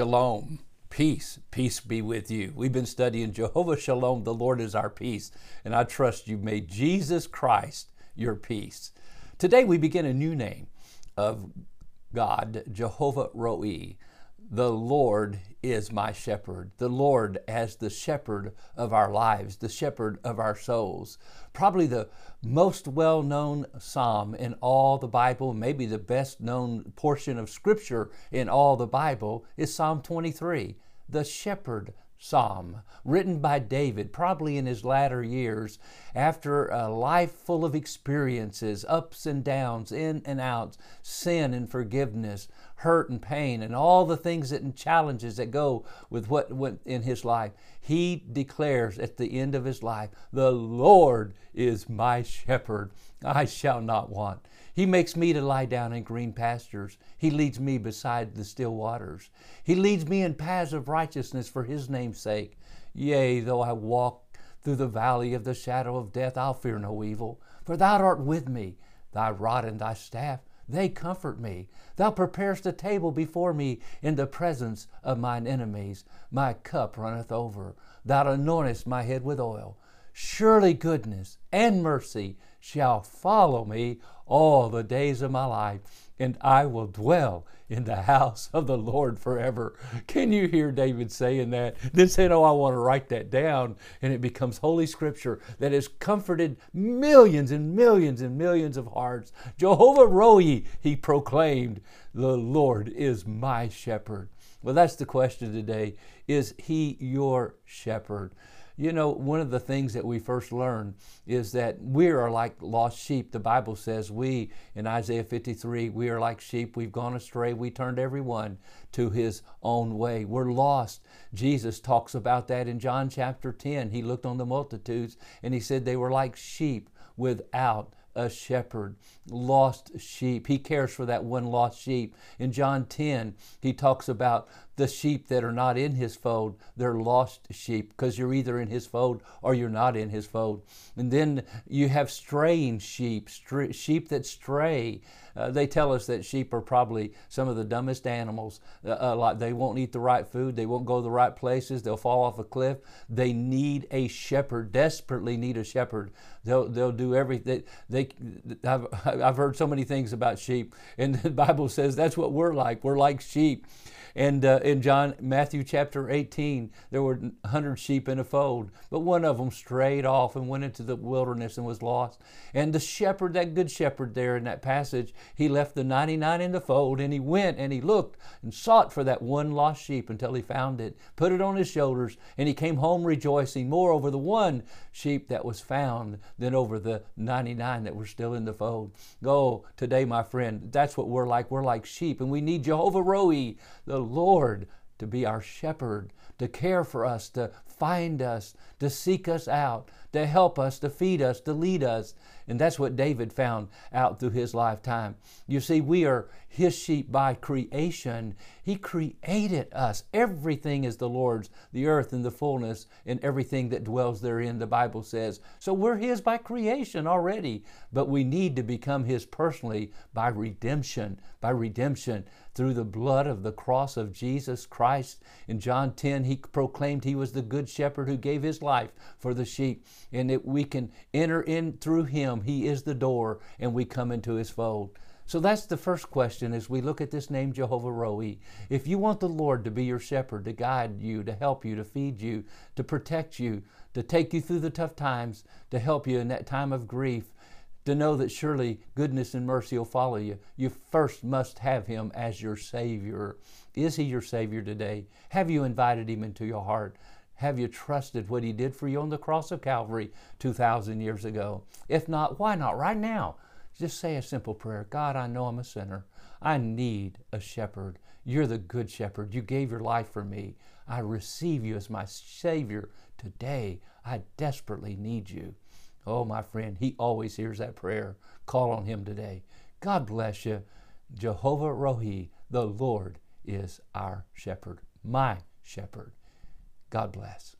Shalom. Peace, peace be with you. We've been studying Jehovah Shalom, the Lord is our peace, and I trust you've made Jesus Christ your peace. Today we begin a new name of God, Jehovah Roi. The Lord is my shepherd. The Lord as the shepherd of our lives, the shepherd of our souls. Probably the most well known psalm in all the Bible, maybe the best known portion of Scripture in all the Bible, is Psalm 23, the shepherd psalm, written by David, probably in his latter years, after a life full of experiences, ups and downs, in and outs, sin and forgiveness, hurt and pain, and all the things that, and challenges that go with what went in his life. He declares at the end of his life, The Lord is my shepherd, I shall not want. He makes me to lie down in green pastures. He leads me beside the still waters. He leads me in paths of righteousness for His name's sake. Yea, though I walk through the valley of the shadow of death, I'll fear no evil, for Thou art with me. Thy rod and Thy staff, they comfort me. Thou preparest a table before me in the presence of mine enemies. My cup runneth over. Thou anointest my head with oil. Surely goodness and mercy shall follow me all the days of my life, and I will dwell in the house of the Lord forever. Can you hear David saying that? Then saying, Oh, I want to write that down. And it becomes Holy Scripture that has comforted millions and millions and millions of hearts. Jehovah Roi, he proclaimed, The Lord is my shepherd. Well, that's the question today. Is he your shepherd? You know, one of the things that we first learn is that we are like lost sheep. The Bible says we, in Isaiah 53, we are like sheep. We've gone astray. We turned everyone to his own way. We're lost. Jesus talks about that in John chapter 10. He looked on the multitudes and he said they were like sheep without a shepherd, lost sheep. He cares for that one lost sheep. In John 10, he talks about the sheep that are not in his fold. They're lost sheep because you're either in his fold or you're not in his fold. And then you have straying sheep, sheep that stray. Uh, they tell us that sheep are probably some of the dumbest animals. Uh, uh, like they won't eat the right food, they won't go to the right places, they'll fall off a cliff. They need a shepherd, desperately need a shepherd. They'll, they'll do everything. They, they, I've, I've heard so many things about sheep, and the Bible says that's what we're like. We're like sheep. And uh, in John, Matthew chapter 18, there were 100 sheep in a fold, but one of them strayed off and went into the wilderness and was lost. And the shepherd, that good shepherd there in that passage, he left the 99 in the fold and he went and he looked and sought for that one lost sheep until he found it, put it on his shoulders, and he came home rejoicing more over the one sheep that was found than over the 99 that were still in the fold. Go today, my friend. That's what we're like. We're like sheep, and we need Jehovah Roi, the Lord, to be our shepherd, to care for us, to find us, to seek us out, to help us, to feed us, to lead us. And that's what David found out through his lifetime. You see, we are his sheep by creation. He created us. Everything is the Lord's, the earth and the fullness, and everything that dwells therein, the Bible says. So we're his by creation already, but we need to become his personally by redemption, by redemption through the blood of the cross of Jesus Christ. In John 10, he proclaimed he was the good shepherd who gave his life for the sheep, and that we can enter in through him. He is the door, and we come into his fold. So that's the first question as we look at this name Jehovah Roi. If you want the Lord to be your shepherd, to guide you, to help you, to feed you, to protect you, to take you through the tough times, to help you in that time of grief, to know that surely goodness and mercy will follow you, you first must have Him as your Savior. Is He your Savior today? Have you invited Him into your heart? Have you trusted what He did for you on the cross of Calvary 2,000 years ago? If not, why not right now? Just say a simple prayer God, I know I'm a sinner. I need a shepherd. You're the good shepherd. You gave your life for me. I receive you as my Savior today. I desperately need you. Oh, my friend, He always hears that prayer. Call on Him today. God bless you. Jehovah Roi, the Lord is our shepherd, my shepherd. God bless.